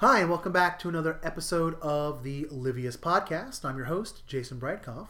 Hi, and welcome back to another episode of the Livius Podcast. I'm your host, Jason Bradkoff.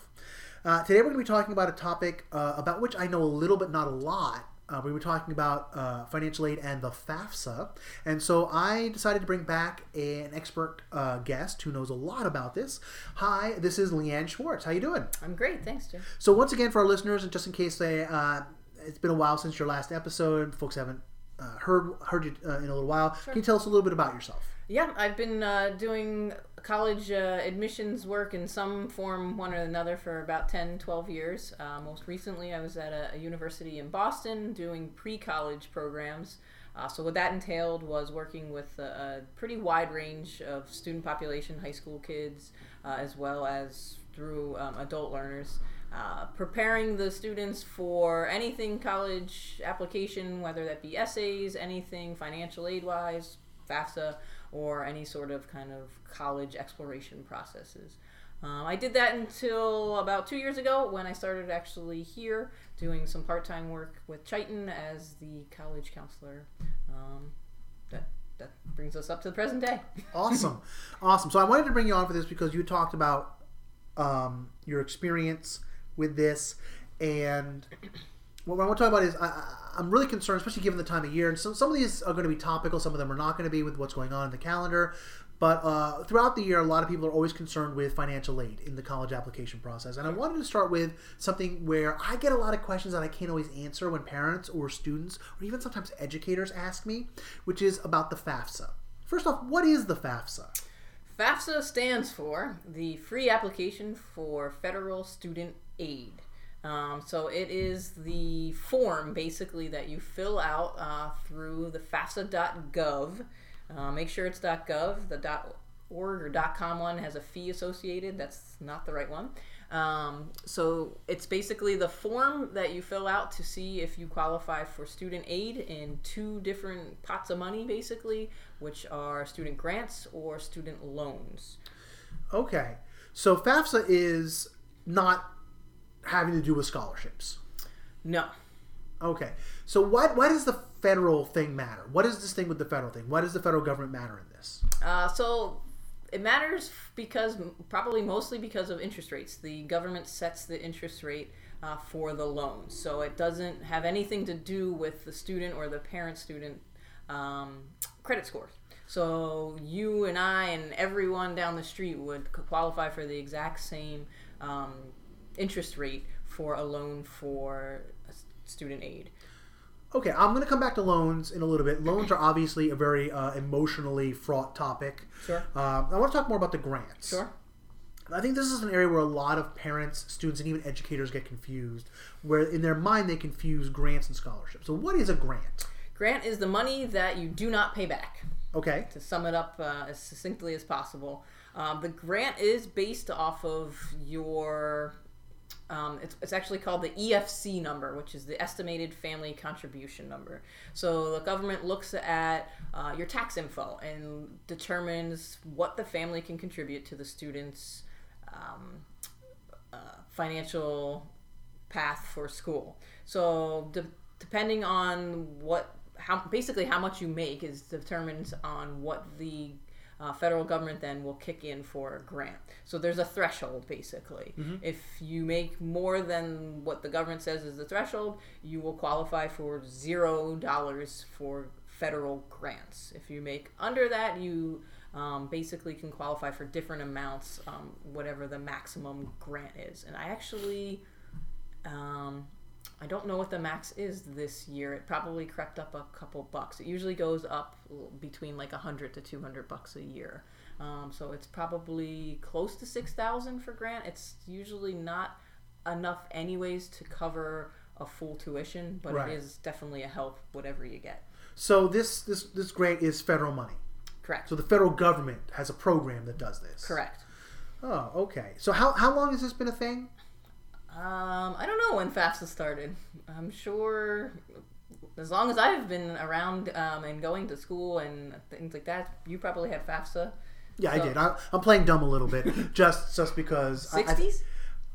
Uh, today we're going to be talking about a topic uh, about which I know a little but not a lot. Uh, we were talking about uh, financial aid and the FAFSA. And so I decided to bring back an expert uh, guest who knows a lot about this. Hi, this is Leanne Schwartz. How you doing? I'm great, thanks, Jim. So once again, for our listeners, and just in case they, uh, it's been a while since your last episode, folks haven't uh, heard heard you uh, in a little while. Can you tell us a little bit about yourself? Yeah, I've been uh, doing college uh, admissions work in some form, one or another, for about 10, 12 years. Uh, most recently, I was at a, a university in Boston doing pre college programs. Uh, so, what that entailed was working with a, a, pretty wide range of student population, high school kids, uh, as well as through um, adult learners. Uh, preparing the students for anything college application, whether that be essays, anything financial aid wise, FAFSA, or any sort of kind of college exploration processes. Um, I did that until about two years ago when I started actually here doing some part time work with Chiton as the college counselor. Um, that, that brings us up to the present day. awesome. Awesome. So I wanted to bring you on for this because you talked about um, your experience with this and what I want to talk about is I, am really concerned, especially given the time of year. And some, some of these are going to be topical, some of them are not going to be with what's going on in the calendar. But uh, throughout the year, a lot of people are always concerned with financial aid in the college application process. And I wanted to start with something where I get a lot of questions that I can't always answer when parents or students or even sometimes educators ask me, which is about the FAFSA. First off, what is the FAFSA? FAFSA stands for the Free Application for Federal Student Aid. Um, so it is the form basically that you fill out uh, through the FAFSA.gov. Uh, make sure it's .gov. The .org or .com one has a fee associated. That's not the right one. Um, so it's basically the form that you fill out to see if you qualify for student aid in two different pots of money, basically, which are student grants or student loans. Okay, so FAFSA is not having to do with scholarships. No. Okay. So why why does the federal thing matter? What is this thing with the federal thing? Why does the federal government matter in this? Uh, so it matters because probably mostly because of interest rates. The government sets the interest rate uh, for the loan, so it doesn't have anything to do with the student or the parent student um, credit scores. So you and I and everyone down the street would qualify for the exact same um, interest rate for a loan for student aid. Okay, I'm going to come back to loans in a little bit. Loans are obviously a very uh, emotionally fraught topic. Sure. Uh, I want to talk more about the grants. Sure. I think this is an area where a lot of parents, students, and even educators get confused, where in their mind they confuse grants and scholarships. So, what is a grant? Grant is the money that you do not pay back. Okay. To sum it up uh, as succinctly as possible, um, the grant is based off of your um, it's, it's actually called the EFC number, which is the estimated family contribution number. So the government looks at uh, your tax info and determines what the family can contribute to the student's um, uh, financial path for school. So de- depending on what how basically how much you make is determined on what the uh, federal government then will kick in for a grant. So there's a threshold basically. Mm-hmm. If you make more than what the government says is the threshold, you will qualify for zero dollars for federal grants. If you make under that, you um, basically can qualify for different amounts, um, whatever the maximum grant is. And I actually. Um, I don't know what the max is this year. It probably crept up a couple bucks. It usually goes up between like 100 to 200 bucks a year. Um, so it's probably close to 6,000 for grant. It's usually not enough anyways to cover a full tuition, but right. it is definitely a help whatever you get. So this this this grant is federal money. Correct. So the federal government has a program that does this. Correct. Oh, okay. So how how long has this been a thing? Um, I don't know when FAFSA started. I'm sure as long as I've been around um, and going to school and things like that, you probably had FAFSA. Yeah, so. I did. I, am playing dumb a little bit, just just because. Sixties.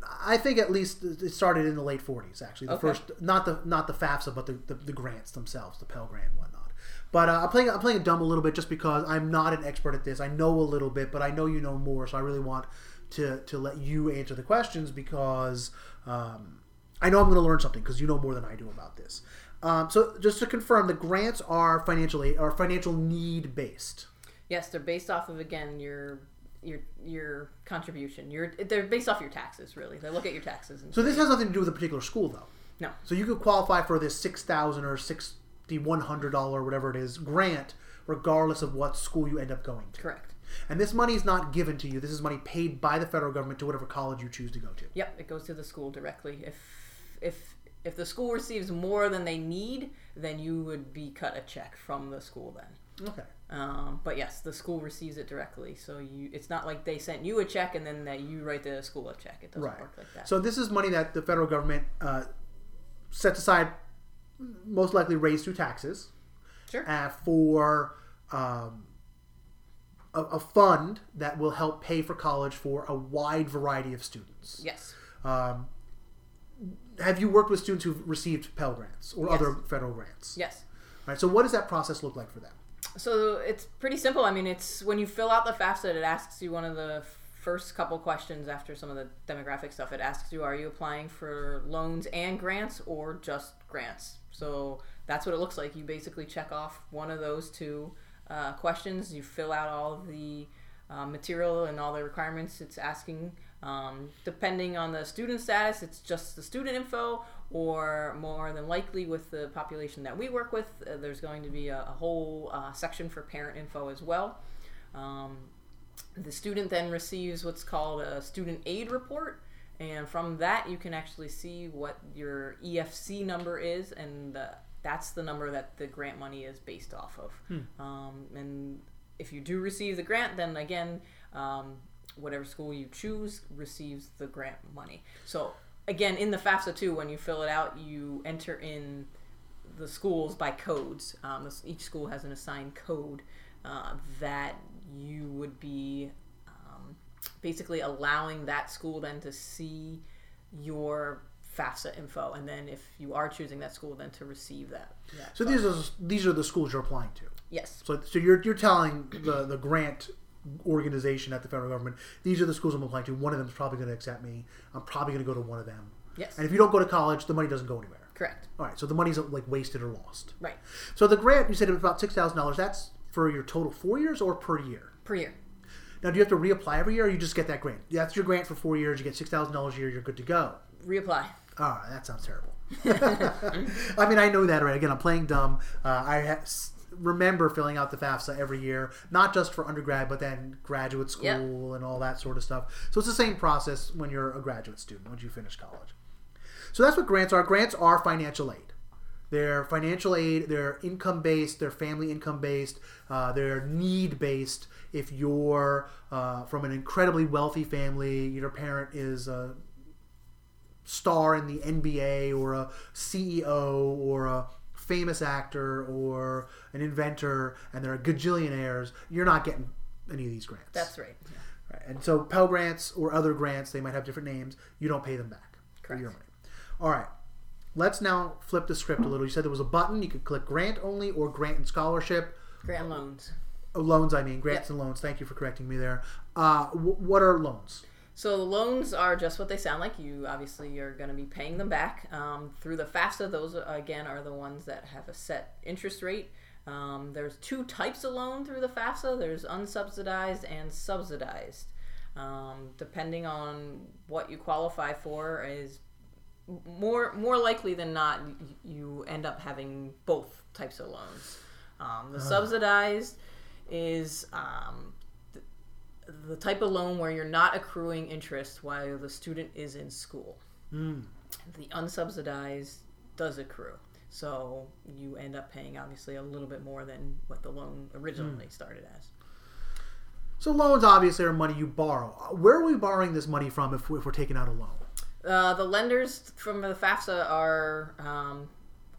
I, I, think at least it started in the late 40s. Actually, the okay. first not the not the FAFSA, but the, the, the grants themselves, the Pell Grant and whatnot. But uh, I'm playing I'm playing dumb a little bit just because I'm not an expert at this. I know a little bit, but I know you know more, so I really want to to let you answer the questions because um, I know I'm going to learn something because you know more than I do about this. Um, so just to confirm, the grants are financial aid, are financial need based. Yes, they're based off of again your your your contribution. Your they're based off your taxes, really. They look at your taxes. And So this has nothing to do with a particular school, though. no, So you could qualify for this six thousand or sixty one hundred dollar whatever it is grant, regardless of what school you end up going to. correct. And this money is not given to you. This is money paid by the federal government to whatever college you choose to go to. Yep, it goes to the school directly. If if if the school receives more than they need, then you would be cut a check from the school then. Okay. Um, but yes, the school receives it directly, so you it's not like they sent you a check and then that you write the school a check. It doesn't Right. work like that. So this is money that the federal government uh, sets aside, most likely raised through taxes, sure. uh, for um, a, a fund that will help pay for college for a wide variety of students. yes. Um, have you worked with students who've received Pell grants or Yes. other federal grants? Yes. Right. So what does that process look like for them? So it's pretty simple. I mean, it's when you fill out the FAFSA, it asks you one of the first couple questions after some of the demographic stuff. It asks you, are you applying for loans and grants or just grants? So that's what it looks like. You basically check off one of those two uh, questions. You fill out all of the uh, material and all the requirements it's asking. Um, depending on the student status, it's just the student info, or more than likely with the population that we work with, uh, there's going to be a, a whole uh, section for parent info as well. Um, the student then receives what's called a student aid report, and from that you can actually see what your EFC number is, and the, that's the number that the grant money is based off of. Um, and if you do receive the grant, then again, um, whatever school you choose receives the grant money. So again, in the FAFSA too, when you fill it out, you enter in the schools by codes. Um, each school has an assigned code uh, that you would be um, basically allowing that school then to see your FAFSA info, and then if you are choosing that school, then to receive that. that So fund. these are these are the schools you're applying to. yes, So, so you're, you're telling the, the grant organization at the federal government, these are the schools I'm applying to. One of them is probably going to accept me. I'm probably going to go to one of them. yes, And if you don't go to college, the money doesn't go anywhere. correct, All right, so the money's like wasted or lost. right, So the grant, you said it was about six thousand dollars. That's for your total four years or per year. per year. Now, do you have to reapply every year, or you just get that grant? That's your grant for four years. You get six thousand dollars a year. You're good to go. Reapply. Ah, that sounds terrible. I mean, I know that right. Again, I'm playing dumb. Uh, I ha- s- remember filling out the FAFSA every year, not just for undergrad, but then graduate school Yep. and all that sort of stuff. So it's the same process when you're a graduate student, once you finish college. So that's what grants are. Grants are financial aid. They're financial aid. They're income based. They're family income based. Uh, they're need based. If you're uh, from an incredibly wealthy family, your parent is a star in the NBA or a CEO or a famous actor or an inventor, and they're a gajillionaires, you're not getting any of these grants. That's right. Right. And so Pell grants or other grants, they might have different names. You don't pay them back for Correct. your money. All right. Let's now flip the script a little. You said there was a button. You could click grant only or grant and scholarship. Grant loans. Loans, I mean. Grants and loans. Thank you for correcting me there. Uh, w- what are loans? So the loans are just what they sound like. You obviously are going to be paying them back um, through the FAFSA. Those again are the ones that have a set interest rate. Um, there's two types of loan through the FAFSA. There's unsubsidized and subsidized. Um, depending on what you qualify for, is more more likely than not you end up having both types of loans. Um, the subsidized is um, the type of loan where you're not accruing interest while the student is in school. Mm. The unsubsidized does accrue. So you end up paying obviously a little bit more than what the loan originally started as. So loans obviously are money you borrow. Where are we borrowing this money from if, if we're taking out a loan? Uh, the lenders from the FAFSA are um,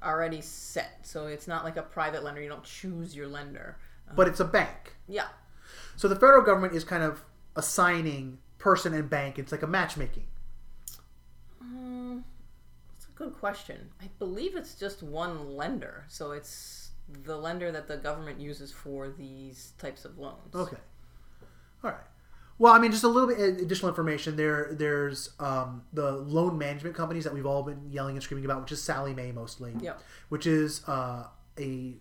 already set. So it's not like a private lender. You don't choose your lender. But it's a bank. Yeah. So the federal government is kind of assigning person and bank. It's like a matchmaking. Um, that's a good question. I believe it's just one lender. So it's the lender that the government uses for these types of loans. Okay. All right. Well, I mean, just a little bit additional information. There, there's um, the loan management companies that we've all been yelling and screaming about, which is Sallie Mae mostly, Yep. which is uh, a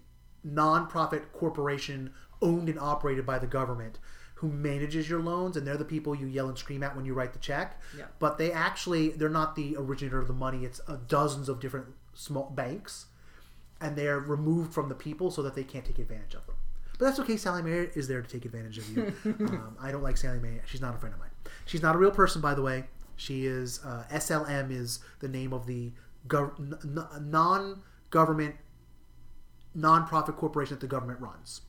nonprofit corporation owned and operated by the government who manages your loans, and they're the people you yell and scream at when you write the check. Yep. But they actually, they're not the originator of the money. It's uh, dozens of different small banks, and they're removed from the people so that they can't take advantage of them. But that's okay. Sallie Mae is there to take advantage of you. um, I don't like Sallie Mae. She's not a friend of mine. She's not a real person, by the way. She is uh, SLM is the name of the gov- n- n- non-government non-profit corporation that the government runs.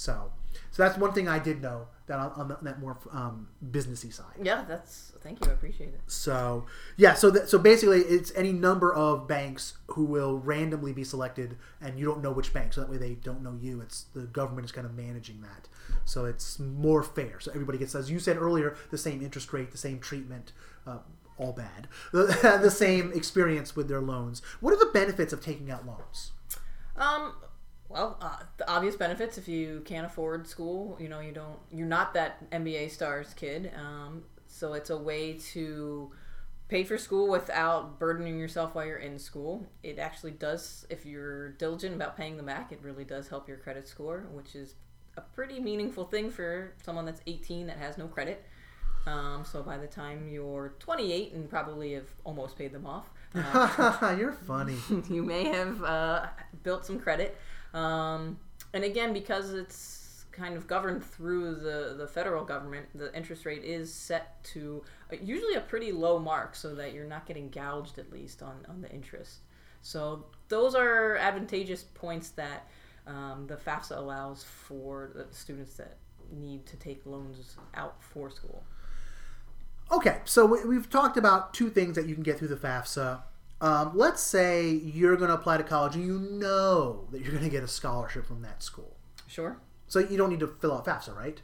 So, so that's one thing I did know that on, on the, that more um, businessy side. Yeah, that's thank you. I appreciate it. So yeah, so that, so basically, it's any number of banks who will randomly be selected, and you don't know which bank. So that way, they don't know you. It's the government is kind of managing that, so it's more fair. So everybody gets, as you said earlier, the same interest rate, the same treatment. Uh, all bad. The, the same experience with their loans. What are the benefits of taking out loans? Um, well, uh, the obvious benefits if you can't afford school, you know, you don't, you're not that NBA stars kid. Um, so it's a way to pay for school without burdening yourself while you're in school. It actually does, if you're diligent about paying them back, it really does help your credit score, which is a pretty meaningful thing for someone that's 18 that has no credit. Um, so by the time you're 28 and probably have almost paid them off, uh, You're funny. you may have uh, built some credit. Um, and again, because it's kind of governed through the, the federal government, the interest rate is set to usually a pretty low mark so that you're not getting gouged at least on, on the interest. So those are advantageous points that um, the FAFSA allows for the students that need to take loans out for school. Okay, so we've talked about two things that you can get through the FAFSA. Um, let's say you're going to apply to college and you know that you're going to get a scholarship from that school. Sure. So you don't need to fill out FAFSA, right?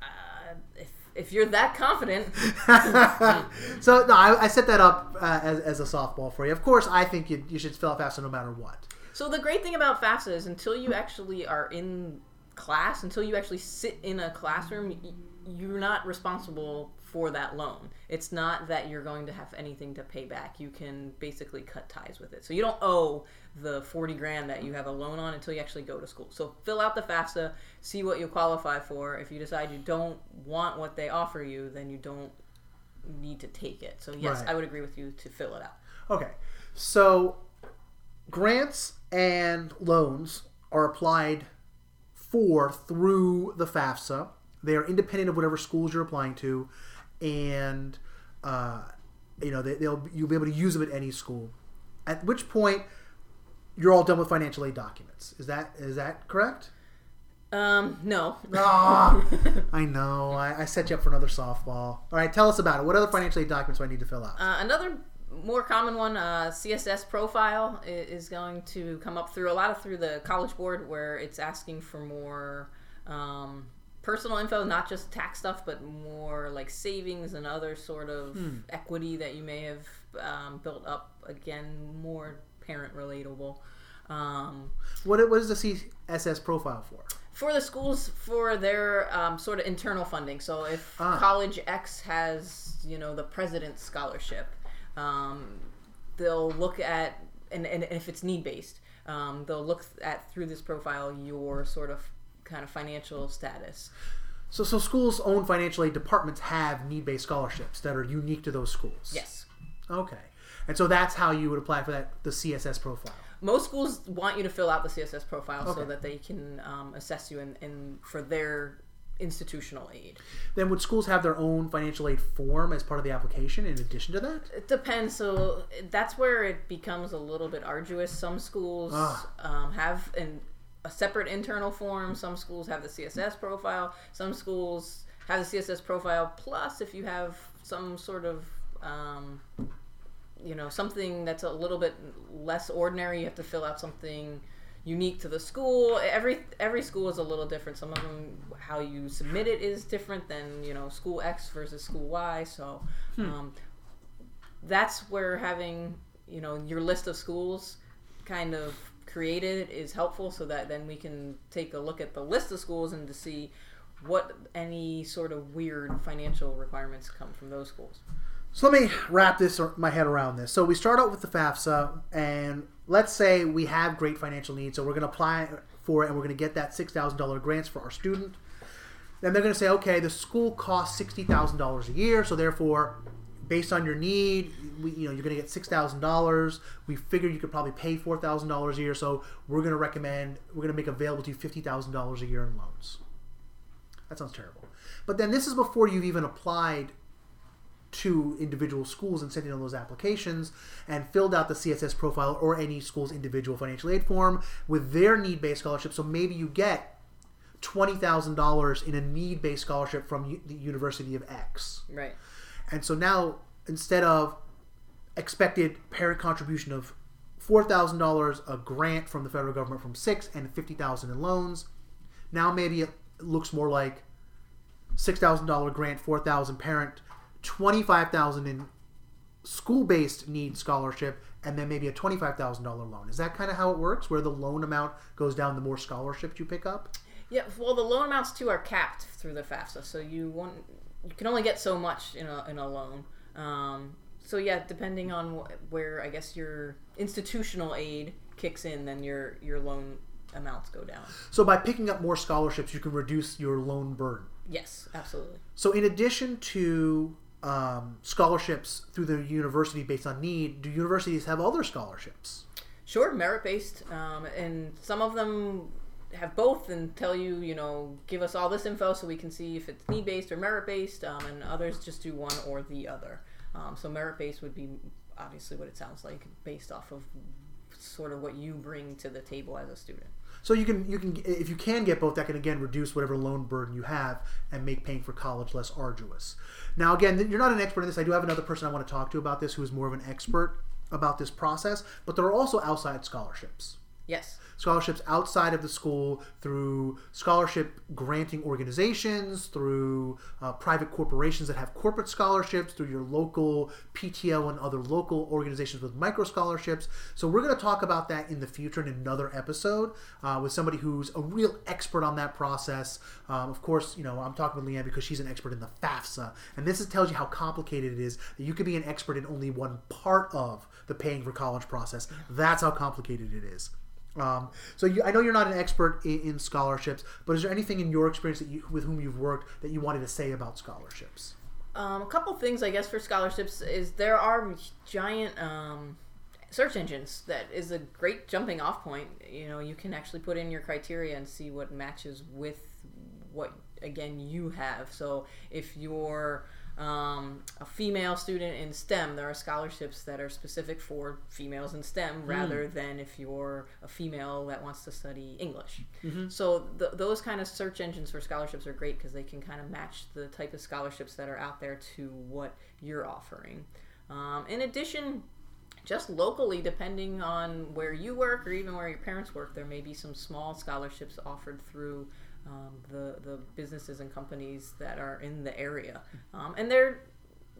Uh, if, if you're that confident, so no, I, I set that up uh, as, as a softball for you. Of course, I think you, you should fill out FAFSA no matter what. So the great thing about FAFSA is until you actually are in class, until you actually sit in a classroom, you're not responsible for that loan. It's not that you're going to have anything to pay back. You can basically cut ties with it. So you don't owe the 40 grand that you have a loan on until you actually go to school. So fill out the FAFSA, see what you qualify for. If you decide you don't want what they offer you, then you don't need to take it. So yes, Right. I would agree with you to fill it out. Okay, so grants and loans are applied for through the FAFSA. They are independent of whatever schools you're applying to, and uh, you know they, they'll you'll be able to use them at any school. At which point, you're all done with financial aid documents. Is that is that correct? Um, no. Ah, I know. I, I set you up for another softball. All right, tell us about it. What other financial aid documents do I need to fill out? Uh, another more common one, uh, CSS profile, is going to come up through a lot of through the College Board, where it's asking for more um, personal info, not just tax stuff, but more like savings and other sort of equity that you may have um, built up. Again, more parent relatable. Um, what what is the CSS profile for? for the schools for their um, sort of internal funding. So if Ah. college X has you know the president's scholarship, um, they'll look at and, and if it's need based, um, they'll look at through this profile your sort of kind of financial status. So, so schools' own financial aid departments have need-based scholarships that are unique to those schools. Yes. Okay, and so that's how you would apply for that the CSS profile. Most schools want you to fill out the CSS profile Okay. so that they can um, assess you in, in for their institutional aid. Then would schools have their own financial aid form as part of the application in addition to that? It depends. So that's where it becomes a little bit arduous. Some schools Ah. um, have an, a separate internal form. Some schools have the CSS profile. Some schools have the CSS profile. Plus, if you have some sort of um, you know something that's a little bit less ordinary, you have to fill out something unique to the school. Every every school is a little different. Some of them, how you submit it is different than you know school X versus school Y. So um, that's where having you know your list of schools kind of created is helpful so that then we can take a look at the list of schools and to see what any sort of weird financial requirements come from those schools. So let me wrap this my head around this. So we start out with the FAFSA, and let's say we have great financial needs, so we're going to apply for it, and we're going to get that six thousand dollar grants for our student. Then they're going to say, okay, the school costs sixty thousand dollars a year, so therefore, based on your need, we, you know, you're going to get six thousand dollars. We figured you could probably pay four thousand dollars a year, so we're going to recommend we're going to make available to you fifty thousand dollars a year in loans. That sounds terrible. But then this is before you've even applied to individual schools and sent in those applications and filled out the CSS profile or any school's individual financial aid form with their need based scholarship. So maybe you get $20,000 in a need based scholarship from U- the University of X. Right. And so now instead of expected parent contribution of $4,000, a grant from the federal government from six and 50000 in loans, now maybe it looks more like $6,000 grant, 4000 parent, 25000 in school-based need scholarship and then maybe a $25,000 loan. Is that kind of how it works where the loan amount goes down the more scholarships you pick up? Yeah, well, the loan amounts too are capped through the FAFSA, so you want you can only get so much in a in a loan. Um, so yeah, depending on wh- where I guess your institutional aid kicks in, then your your loan amounts go down. So by picking up more scholarships, you can reduce your loan burden. Yes, absolutely. So in addition to um, scholarships through the university based on need, do universities have other scholarships? Sure, merit based, um, and some of them have both and tell you, you know, give us all this info so we can see if it's need based or merit based, um, and others just do one or the other. Um, so merit based would be obviously what it sounds like, based off of sort of what you bring to the table as a student. So you can you can if you can get both, that can again reduce whatever loan burden you have and make paying for college less arduous. Now again, you're not an expert in this. I do have another person I want to talk to about this who is more of an expert about this process. But there are also outside scholarships. Yes. scholarships outside of the school through scholarship granting organizations, through uh, private corporations that have corporate scholarships, through your local PTO and other local organizations with micro scholarships. So we're going to talk about that in the future in another episode uh, with somebody who's a real expert on that process. Um, of course, you know I'm talking with Leanne because she's an expert in the FAFSA, and this is, tells you how complicated it is that you could be an expert in only one part of the paying for college process. That's how complicated it is. Um, so you, I know you're not an expert in, in, scholarships, but is there anything in your experience that you, with whom you've worked that you wanted to say about scholarships? Um, a couple things, I guess, for scholarships is there are giant um, search engines that is a great jumping off point. You know, you can actually put in your criteria and see what matches with what again you have. So if you're um, a female student in STEM, there are scholarships that are specific for females in STEM mm. rather than if you're a female that wants to study English. Mm-hmm. So th- those kind of search engines for scholarships are great because they can kind of match the type of scholarships that are out there to what you're offering. Um, in addition, just locally, depending on where you work or even where your parents work, there may be some small scholarships offered through um, the the businesses and companies that are in the area, um, and they're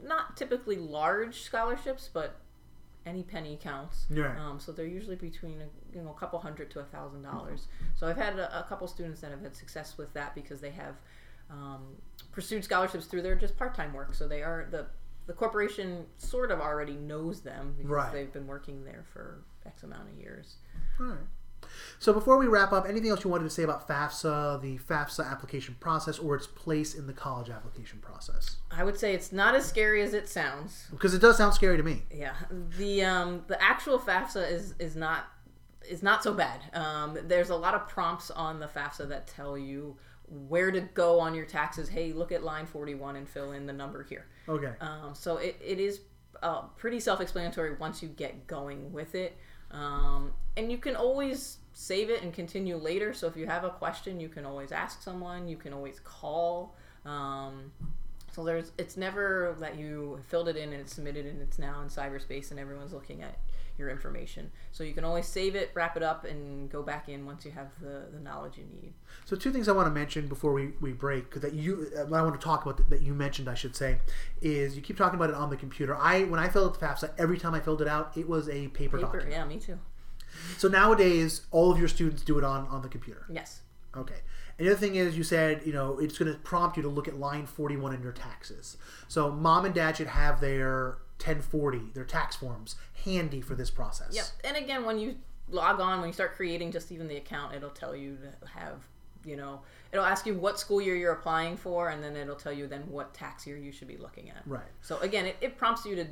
not typically large scholarships, but any penny counts. Right. Um, so they're usually between a, you know a couple hundred to a thousand dollars. So I've had a, a, couple students that have had success with that because they have um, pursued scholarships through their just part time work. So they are the the corporation sort of already knows them because right. they've been working there for X amount of years. All right. So before we wrap up, anything else you wanted to say about FAFSA, the FAFSA application process, or its place in the college application process? I would say it's not as scary as it sounds. Because it does sound scary to me. Yeah, the um, the actual FAFSA is is not is not so bad. Um, there's a lot of prompts on the FAFSA that tell you where to go on your taxes. Hey, look at line 41 and fill in the number here. Okay. Um, so it, it is uh, pretty self-explanatory once you get going with it. Um, and you can always save it and continue later. So if you have a question, you can always ask someone. You can always call. Um, so there's it's never that you filled it in and it's submitted and it's now in cyberspace and everyone's looking at your information. So you can always save it, wrap it up, and go back in once you have the, the knowledge you need. So two things I want to mention before we, we break that you uh, what I want to talk about that you mentioned I should say is you keep talking about it on the computer. I when I filled out the FAFSA, every time I filled it out, it was a paper, paper document. Yeah, me too. So nowadays, all of your students do it on on the computer. Yes. Okay. And the other thing is, you said, you know, it's going to prompt you to look at line 41 in your taxes. So mom and dad should have their 1040, their tax forms, handy for this process. Yep. And again, when you log on, when you start creating just even the account, it'll tell you to have, you know, it'll ask you what school year you're applying for, and then it'll tell you then what tax year you should be looking at. Right. So again, it, it prompts you to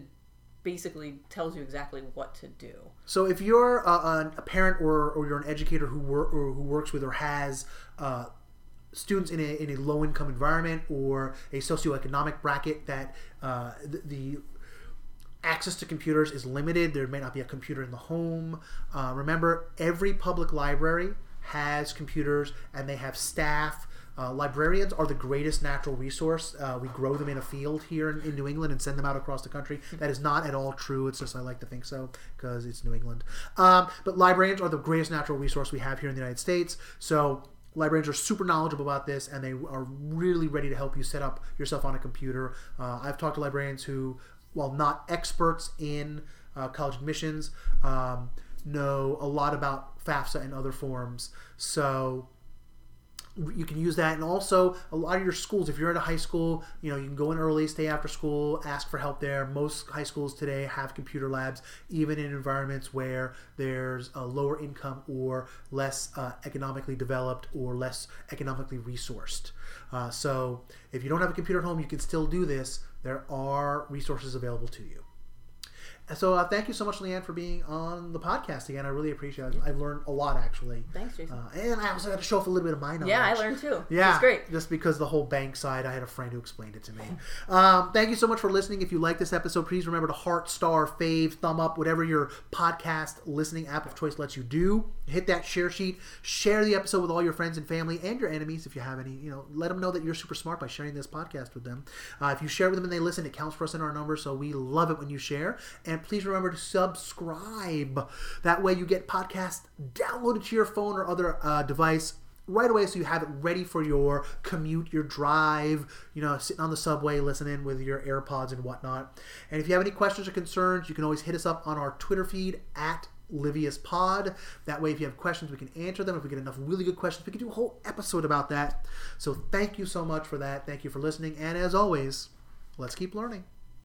basically tells you exactly what to do. So if you're a, a parent or, or you're an educator who work or who works with or has uh, students in a, in a low income environment or a socioeconomic bracket that uh, the, the access to computers is limited. There may not be a computer in the home. Uh, remember, every public library has computers and they have staff. Uh, librarians are the greatest natural resource. Uh, we grow them in a field here in, in, New England and send them out across the country. That is not at all true. It's just I like to think so because it's New England. Um, but librarians are the greatest natural resource we have here in the United States. So librarians are super knowledgeable about this and they are really ready to help you set up yourself on a computer. Uh, I've talked to librarians who, while not experts in uh, college admissions, um, know a lot about FAFSA and other forms. So you can use that. And also a lot of your schools if you're at a high school you know you can go in early stay after school ask for help there. Most high schools today have computer labs even in environments where there's a lower income or less uh, economically developed or less economically resourced. Uh, so if you don't have a computer at home you can still do this there are resources available to you so uh, thank you so much, Leanne, for being on the podcast again. I really appreciate it. I've learned a lot, actually. Thanks, Jason. Uh, and I also got to show off a little bit of my knowledge. Yeah, I learned too. Yeah, it's great. Just because the whole bank side, I had a friend who explained it to me. Um, thank you so much for listening. If you like this episode, please remember to heart, star, fave, thumb up, whatever your podcast listening app of choice lets you do. Hit that share sheet. Share the episode with all your friends and family and your enemies if you have any. You know, let them know that you're super smart by sharing this podcast with them. Uh, if you share with them and they listen, it counts for us in our numbers. So we love it when you share. And please remember to subscribe. That way you get podcasts downloaded to your phone or other uh, device right away so you have it ready for your commute, your drive, you know, sitting on the subway listening with your AirPods and whatnot. And if you have any questions or concerns, you can always hit us up on our Twitter feed at Livius Pod. That way, if you have questions, we can answer them. If we get enough really good questions, we can do a whole episode about that. So, thank you so much for that. Thank you for listening. And as always, let's keep learning.